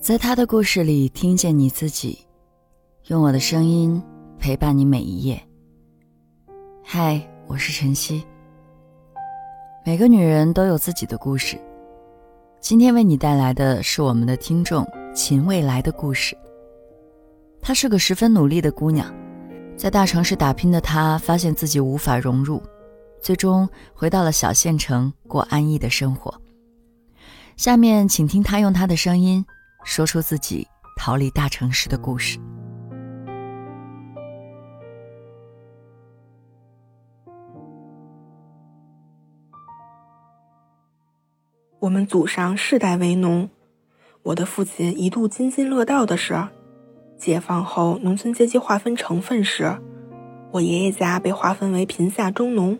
在他的故事里听见你自己，用我的声音陪伴你每一页。嗨，我是晨曦。每个女人都有自己的故事，今天为你带来的是我们的听众秦未来的故事。她是个十分努力的姑娘，在大城市打拼的她，发现自己无法融入，最终回到了小县城过安逸的生活。下面，请听她用她的声音。说出自己逃离大城市的故事。我们祖上世代为农，我的父亲一度津津乐道的是，解放后农村阶级划分成分时，我爷爷家被划分为贫下中农，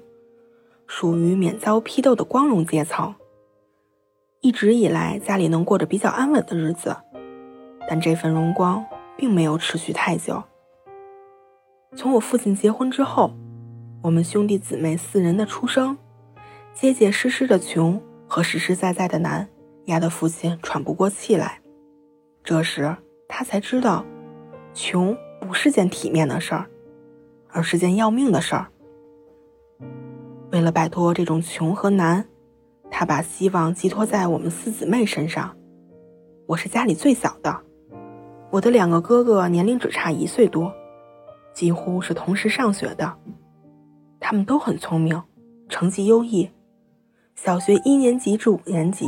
属于免遭批斗的光荣阶层。一直以来，家里能过着比较安稳的日子，但这份荣光并没有持续太久。从我父亲结婚之后，我们兄弟姊妹四人的出生，结结实实的穷和实实在在的难，压得父亲喘不过气来。这时，他才知道，穷不是件体面的事儿，而是件要命的事儿。为了摆脱这种穷和难。他把希望寄托在我们四姊妹身上。我是家里最小的，我的两个哥哥年龄只差一岁多，几乎是同时上学的。他们都很聪明，成绩优异，小学一年级至五年级，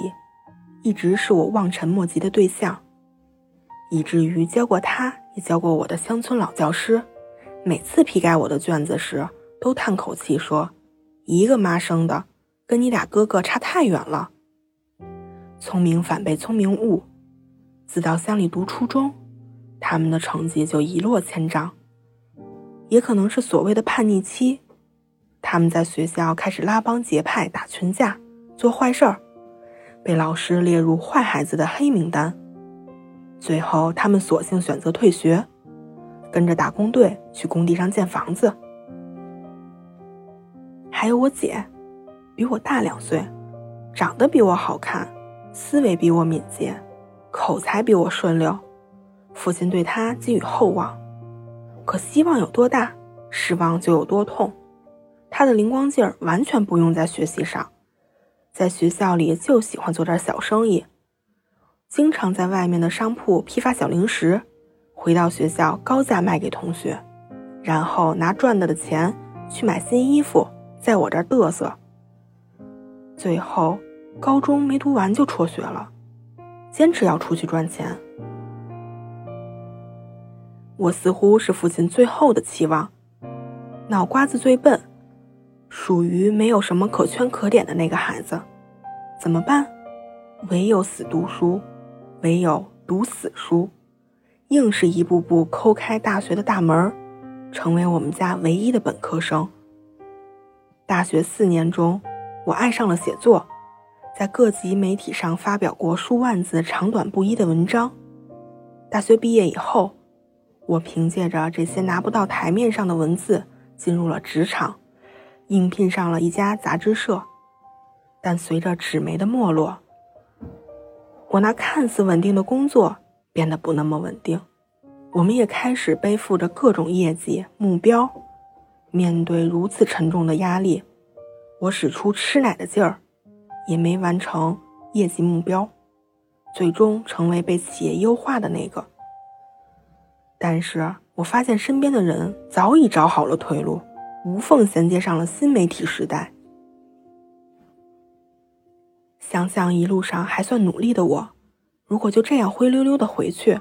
一直是我望尘莫及的对象，以至于教过他，也教过我的乡村老教师，每次批改我的卷子时，都叹口气说：“一个妈生的。”跟你俩哥哥差太远了。聪明反被聪明误，自到乡里读初中，他们的成绩就一落千丈。也可能是所谓的叛逆期，他们在学校开始拉帮结派、打群架、做坏事儿，被老师列入坏孩子的黑名单。最后，他们索性选择退学，跟着打工队去工地上建房子。还有我姐。比我大两岁，长得比我好看，思维比我敏捷，口才比我顺溜。父亲对他寄予厚望，可希望有多大，失望就有多痛。他的灵光劲儿完全不用在学习上，在学校里就喜欢做点小生意，经常在外面的商铺批发小零食，回到学校高价卖给同学，然后拿赚到的钱去买新衣服，在我这儿嘚瑟。最后，高中没读完就辍学了，坚持要出去赚钱。我似乎是父亲最后的期望，脑瓜子最笨，属于没有什么可圈可点的那个孩子。怎么办？唯有死读书，唯有读死书，硬是一步步抠开大学的大门，成为我们家唯一的本科生。大学四年中。我爱上了写作，在各级媒体上发表过数万字长短不一的文章。大学毕业以后，我凭借着这些拿不到台面上的文字进入了职场，应聘上了一家杂志社。但随着纸媒的没落，我那看似稳定的工作变得不那么稳定。我们也开始背负着各种业绩目标，面对如此沉重的压力。我使出吃奶的劲儿，也没完成业绩目标，最终成为被企业优化的那个。但是我发现身边的人早已找好了退路，无缝衔接上了新媒体时代。想想一路上还算努力的我，如果就这样灰溜溜的回去，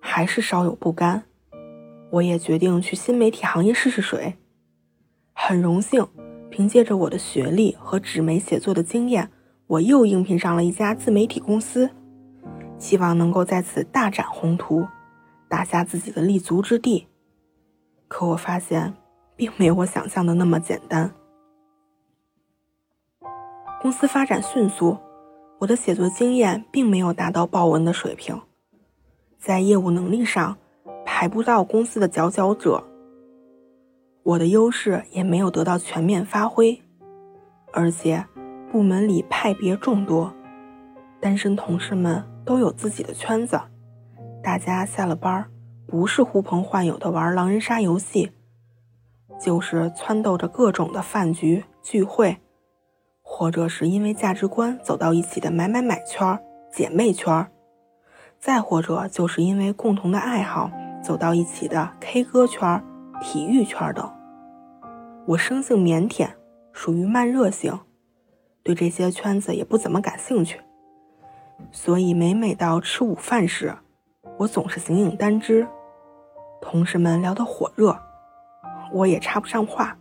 还是稍有不甘。我也决定去新媒体行业试试水。很荣幸。凭借着我的学历和纸媒写作的经验，我又应聘上了一家自媒体公司，希望能够在此大展宏图，打下自己的立足之地。可我发现，并没有我想象的那么简单。公司发展迅速，我的写作经验并没有达到报文的水平，在业务能力上排不到公司的佼佼者。我的优势也没有得到全面发挥，而且部门里派别众多，单身同事们都有自己的圈子，大家下了班，不是呼朋唤友的玩狼人杀游戏，就是撺掇着各种的饭局聚会，或者是因为价值观走到一起的买买买圈、姐妹圈，再或者就是因为共同的爱好走到一起的 K 歌圈、体育圈等。我生性腼腆，属于慢热型，对这些圈子也不怎么感兴趣，所以每每到吃午饭时，我总是形影单只，同事们聊得火热，我也插不上话。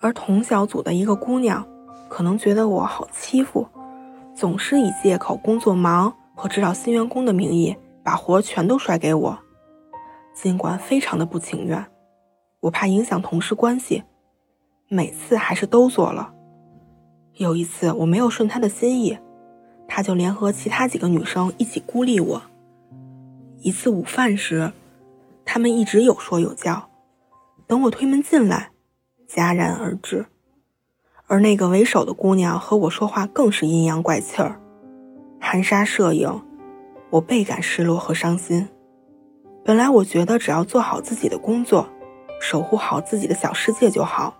而同小组的一个姑娘，可能觉得我好欺负，总是以借口工作忙和指导新员工的名义，把活全都甩给我，尽管非常的不情愿，我怕影响同事关系，每次还是都做了。有一次我没有顺她的心意。他就联合其他几个女生一起孤立我。一次午饭时，他们一直有说有笑，等我推门进来，戛然而止。而那个为首的姑娘和我说话更是阴阳怪气儿，含沙射影，我倍感失落和伤心。本来我觉得只要做好自己的工作，守护好自己的小世界就好，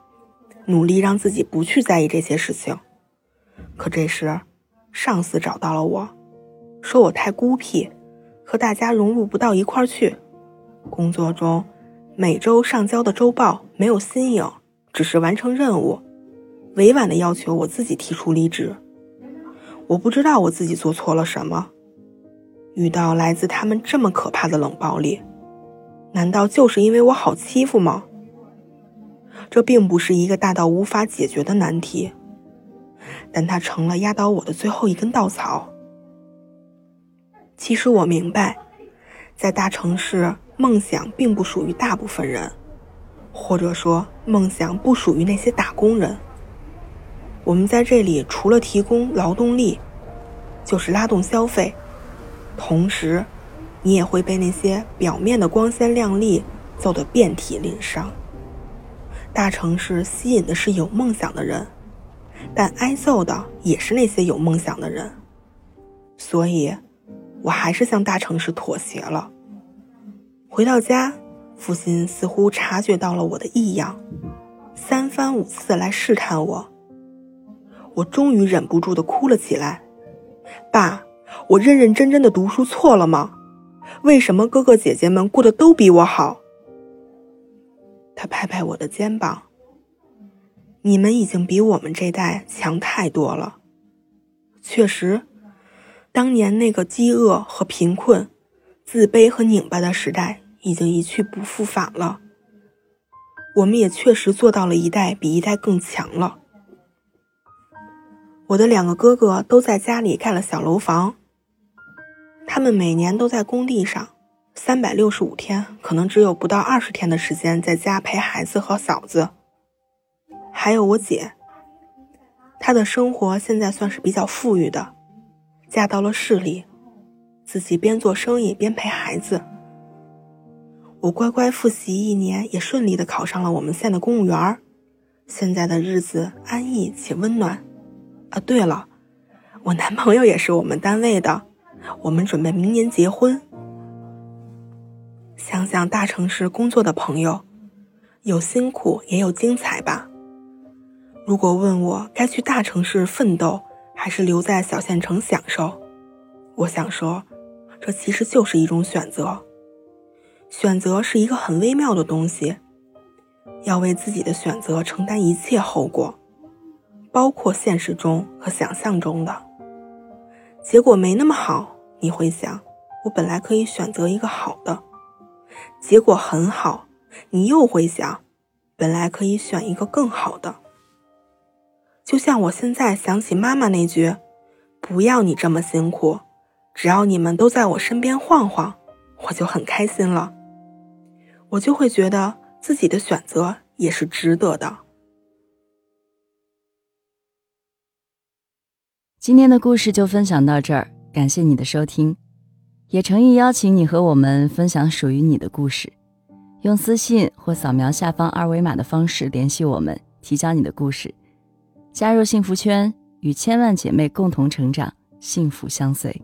努力让自己不去在意这些事情。可这时。上司找到了我，说我太孤僻，和大家融入不到一块儿去。工作中每周上交的周报没有新颖，只是完成任务，委婉的要求我自己提出离职。我不知道我自己做错了什么，遇到来自他们这么可怕的冷暴力，难道就是因为我好欺负吗？这并不是一个大到无法解决的难题。但它成了压倒我的最后一根稻草。其实我明白，在大城市，梦想并不属于大部分人，或者说，梦想不属于那些打工人。我们在这里除了提供劳动力，就是拉动消费，同时，你也会被那些表面的光鲜亮丽揍得遍体鳞伤。大城市吸引的是有梦想的人。但挨揍的也是那些有梦想的人，所以，我还是向大城市妥协了。回到家，父亲似乎察觉到了我的异样，三番五次来试探我。我终于忍不住的哭了起来：“爸，我认认真真的读书错了吗？为什么哥哥姐姐们过得都比我好？”他拍拍我的肩膀。你们已经比我们这代强太多了。确实，当年那个饥饿和贫困、自卑和拧巴的时代已经一去不复返了。我们也确实做到了一代比一代更强了。我的两个哥哥都在家里盖了小楼房，他们每年都在工地上，三百六十五天，可能只有不到二十天的时间在家陪孩子和嫂子。还有我姐，她的生活现在算是比较富裕的，嫁到了市里，自己边做生意边陪孩子。我乖乖复习一年，也顺利的考上了我们县的公务员儿现在的日子安逸且温暖。啊，对了，我男朋友也是我们单位的，我们准备明年结婚。想想大城市工作的朋友，有辛苦也有精彩吧。如果问我该去大城市奋斗，还是留在小县城享受，我想说，这其实就是一种选择。选择是一个很微妙的东西，要为自己的选择承担一切后果，包括现实中和想象中的。结果没那么好，你会想，我本来可以选择一个好的；结果很好，你又会想，本来可以选一个更好的。就像我现在想起妈妈那句：“不要你这么辛苦，只要你们都在我身边晃晃，我就很开心了。”我就会觉得自己的选择也是值得的。今天的故事就分享到这儿，感谢你的收听，也诚意邀请你和我们分享属于你的故事，用私信或扫描下方二维码的方式联系我们，提交你的故事。加入幸福圈，与千万姐妹共同成长，幸福相随。